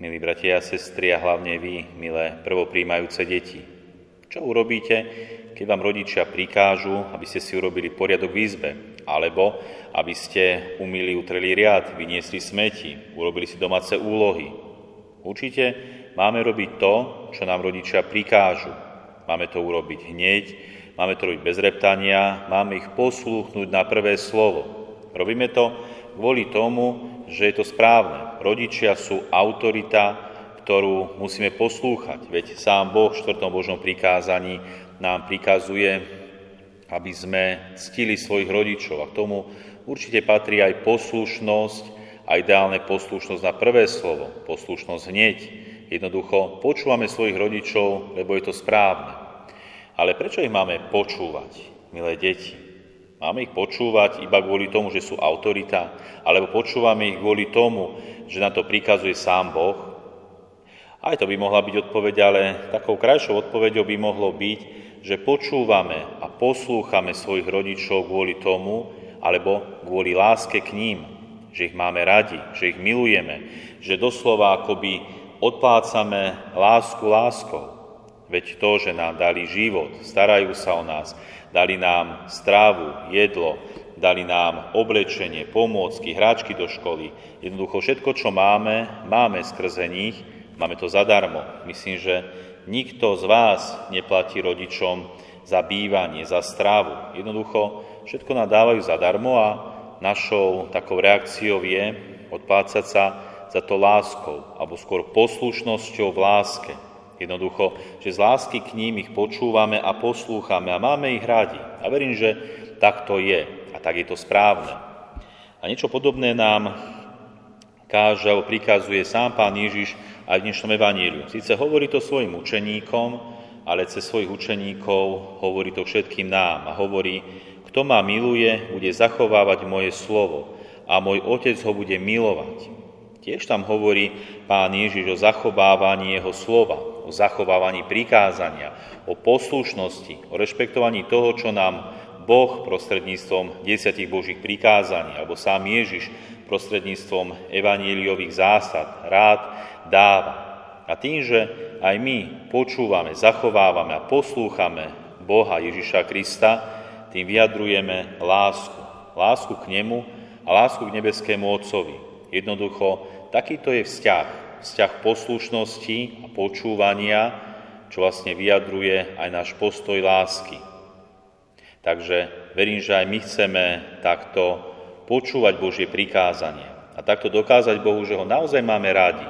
Milí bratia a sestry a hlavne vy, milé prvopríjmajúce deti. Čo urobíte, keď vám rodičia prikážu, aby ste si urobili poriadok v izbe, alebo aby ste umýli, utreli riad, vyniesli smeti, urobili si domáce úlohy. Určite máme robiť to, čo nám rodičia prikážu. Máme to urobiť hneď, máme to robiť bez reptania, máme ich poslúchnuť na prvé slovo. Robíme to kvôli tomu, že je to správne. Rodičia sú autorita, ktorú musíme poslúchať. Veď sám Boh v 4. Božom prikázaní nám prikazuje, aby sme ctili svojich rodičov. A k tomu určite patrí aj poslušnosť a ideálne poslušnosť na prvé slovo, poslušnosť hneď. Jednoducho počúvame svojich rodičov, lebo je to správne. Ale prečo ich máme počúvať, milé deti? Máme ich počúvať iba kvôli tomu, že sú autorita, alebo počúvame ich kvôli tomu, že na to prikazuje sám Boh? Aj to by mohla byť odpoveď, ale takou krajšou odpoveďou by mohlo byť, že počúvame a poslúchame svojich rodičov kvôli tomu, alebo kvôli láske k ním, že ich máme radi, že ich milujeme, že doslova akoby odplácame lásku láskou. Veď to, že nám dali život, starajú sa o nás, Dali nám strávu, jedlo, dali nám oblečenie, pomôcky, hráčky do školy. Jednoducho všetko, čo máme, máme skrze nich, máme to zadarmo. Myslím, že nikto z vás neplatí rodičom za bývanie, za strávu. Jednoducho všetko nám dávajú zadarmo a našou takou reakciou je odplácať sa za to láskou, alebo skôr poslušnosťou v láske. Jednoducho, že z lásky k ním ich počúvame a poslúchame a máme ich radi. A verím, že tak to je a tak je to správne. A niečo podobné nám káže alebo prikazuje sám pán Ježiš aj v dnešnom evaníliu. Sice hovorí to svojim učeníkom, ale cez svojich učeníkov hovorí to všetkým nám a hovorí, kto ma miluje, bude zachovávať moje slovo a môj otec ho bude milovať. Tiež tam hovorí pán Ježiš o zachovávaní jeho slova, o zachovávaní prikázania, o poslušnosti, o rešpektovaní toho, čo nám Boh prostredníctvom desiatich Božích prikázaní, alebo sám Ježiš prostredníctvom evaníliových zásad rád dáva. A tým, že aj my počúvame, zachovávame a poslúchame Boha Ježiša Krista, tým vyjadrujeme lásku. Lásku k Nemu a lásku k nebeskému Otcovi. Jednoducho, takýto je vzťah vzťah poslušnosti a počúvania, čo vlastne vyjadruje aj náš postoj lásky. Takže verím, že aj my chceme takto počúvať Božie prikázanie a takto dokázať Bohu, že ho naozaj máme rádi.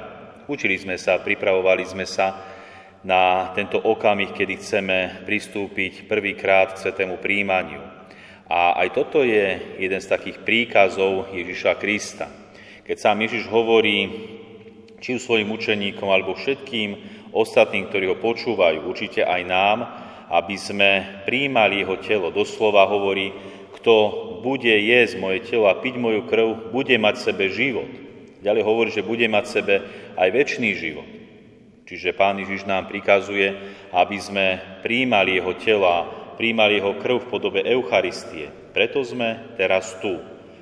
Učili sme sa, pripravovali sme sa na tento okamih, kedy chceme pristúpiť prvýkrát k svetému príjmaniu. A aj toto je jeden z takých príkazov Ježiša Krista. Keď sám Ježiš hovorí, či už svojim učeníkom alebo všetkým ostatným, ktorí ho počúvajú, určite aj nám, aby sme príjmali jeho telo. Doslova hovorí, kto bude jesť moje telo a piť moju krv, bude mať sebe život. Ďalej hovorí, že bude mať sebe aj väčší život. Čiže Pán Ježiš nám prikazuje, aby sme príjmali jeho tela, príjmali jeho krv v podobe Eucharistie. Preto sme teraz tu,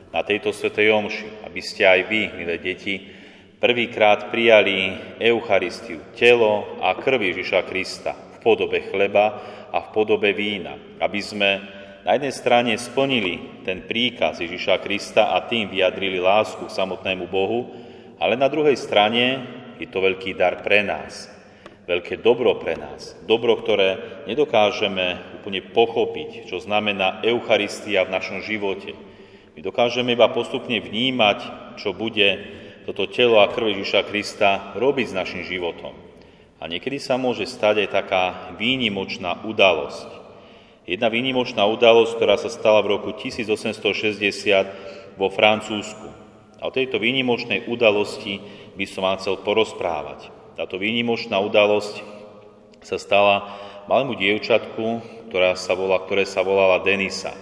na tejto svetej omši, aby ste aj vy, milé deti, prvýkrát prijali Eucharistiu, telo a krv Ježiša Krista v podobe chleba a v podobe vína, aby sme na jednej strane splnili ten príkaz Ježiša Krista a tým vyjadrili lásku k samotnému Bohu, ale na druhej strane je to veľký dar pre nás, veľké dobro pre nás, dobro, ktoré nedokážeme úplne pochopiť, čo znamená Eucharistia v našom živote. My dokážeme iba postupne vnímať, čo bude toto telo a krv Ježiša Krista robiť s našim životom. A niekedy sa môže stať aj taká výnimočná udalosť. Jedna výnimočná udalosť, ktorá sa stala v roku 1860 vo Francúzsku. A o tejto výnimočnej udalosti by som vám chcel porozprávať. Táto výnimočná udalosť sa stala malému dievčatku, ktorá sa volá, ktoré sa volala Denisa.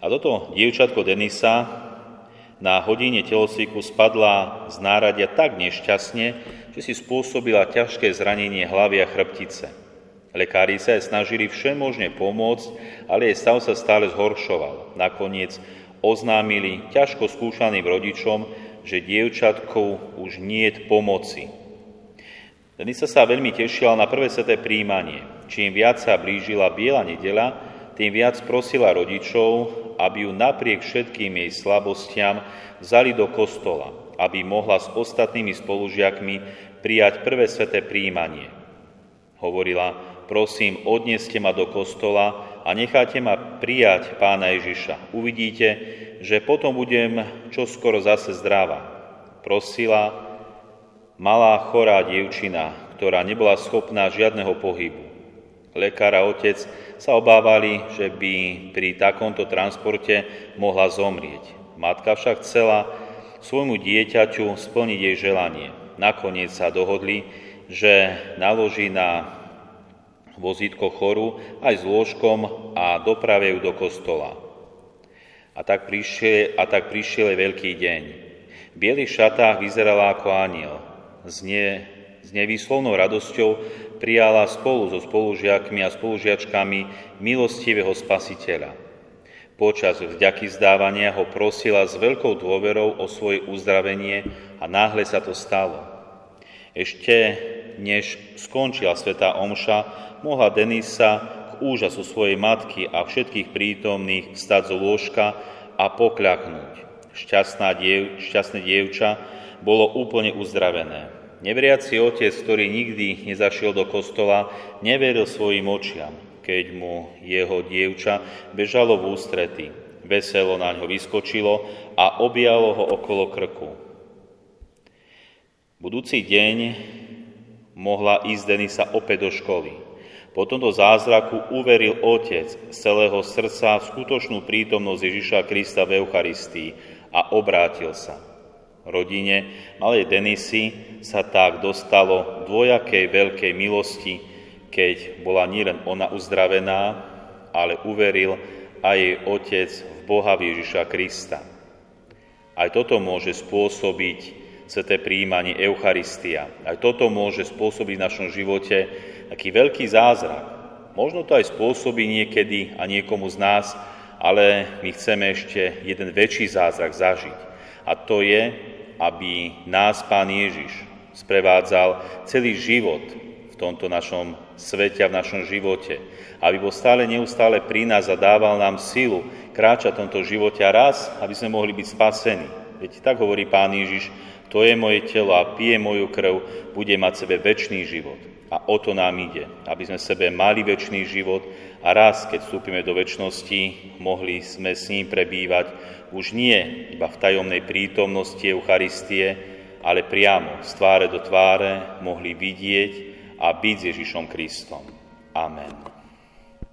A toto dievčatko Denisa na hodine telocviku spadla z náradia tak nešťastne, že si spôsobila ťažké zranenie hlavy a chrbtice. Lekári sa jej snažili všemožne pomôcť, ale jej stav sa stále zhoršoval. Nakoniec oznámili ťažko skúšaným rodičom, že dievčatkou už nie je pomoci. Denisa sa veľmi tešila na prvé sveté príjmanie. Čím viac sa blížila Biela nedela, tým viac prosila rodičov, aby ju napriek všetkým jej slabostiam vzali do kostola, aby mohla s ostatnými spolužiakmi prijať prvé sveté príjmanie. Hovorila, prosím, odneste ma do kostola a necháte ma prijať pána Ježiša. Uvidíte, že potom budem čoskoro zase zdravá. Prosila malá chorá dievčina, ktorá nebola schopná žiadneho pohybu. Lekár a otec sa obávali, že by pri takomto transporte mohla zomrieť. Matka však chcela svojmu dieťaťu splniť jej želanie. Nakoniec sa dohodli, že naloží na vozítko choru aj s lôžkom a dopravia ju do kostola. A tak prišiel, a tak prišiel veľký deň. V bielých šatách vyzerala ako aniel. Z, ne, s nevýslovnou radosťou prijala spolu so spolužiakmi a spolužiačkami milostivého spasiteľa. Počas vďaky zdávania ho prosila s veľkou dôverou o svoje uzdravenie a náhle sa to stalo. Ešte než skončila sveta omša, mohla Denisa k úžasu svojej matky a všetkých prítomných stať zo lôžka a pokľaknúť. Šťastná diev, šťastné dievča bolo úplne uzdravené. Neveriaci otec, ktorý nikdy nezašiel do kostola, neveril svojim očiam, keď mu jeho dievča bežalo v ústrety. Veselo na ňo vyskočilo a objalo ho okolo krku. Budúci deň mohla ísť Denisa opäť do školy. Po tomto zázraku uveril otec z celého srdca v skutočnú prítomnosť Ježiša Krista v Eucharistii a obrátil sa rodine malej Denisy sa tak dostalo dvojakej veľkej milosti, keď bola nielen ona uzdravená, ale uveril aj jej otec v Boha Ježiša Krista. Aj toto môže spôsobiť sveté príjmanie Eucharistia. Aj toto môže spôsobiť v našom živote taký veľký zázrak. Možno to aj spôsobí niekedy a niekomu z nás, ale my chceme ešte jeden väčší zázrak zažiť. A to je, aby nás Pán Ježiš sprevádzal celý život v tomto našom svete a v našom živote. Aby bol stále neustále pri nás a dával nám silu kráčať v tomto živote a raz, aby sme mohli byť spasení. Veď tak hovorí Pán Ježiš, to je moje telo a pije moju krv, bude mať sebe väčší život. A o to nám ide, aby sme sebe mali väčší život a raz, keď vstúpime do väčšnosti, mohli sme s ním prebývať už nie iba v tajomnej prítomnosti Eucharistie, ale priamo z tváre do tváre mohli vidieť a byť s Ježišom Kristom. Amen.